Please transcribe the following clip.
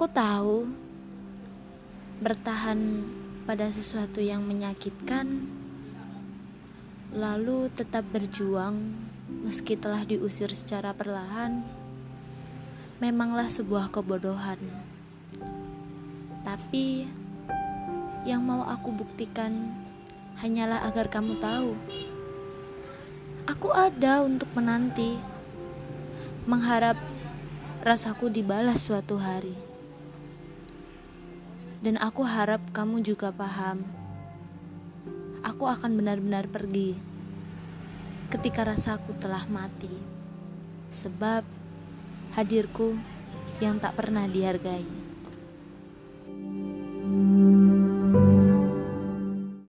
Aku tahu bertahan pada sesuatu yang menyakitkan, lalu tetap berjuang meski telah diusir secara perlahan, memanglah sebuah kebodohan. Tapi yang mau aku buktikan hanyalah agar kamu tahu, aku ada untuk menanti, mengharap rasaku dibalas suatu hari. Dan aku harap kamu juga paham. Aku akan benar-benar pergi ketika rasaku telah mati. Sebab hadirku yang tak pernah dihargai.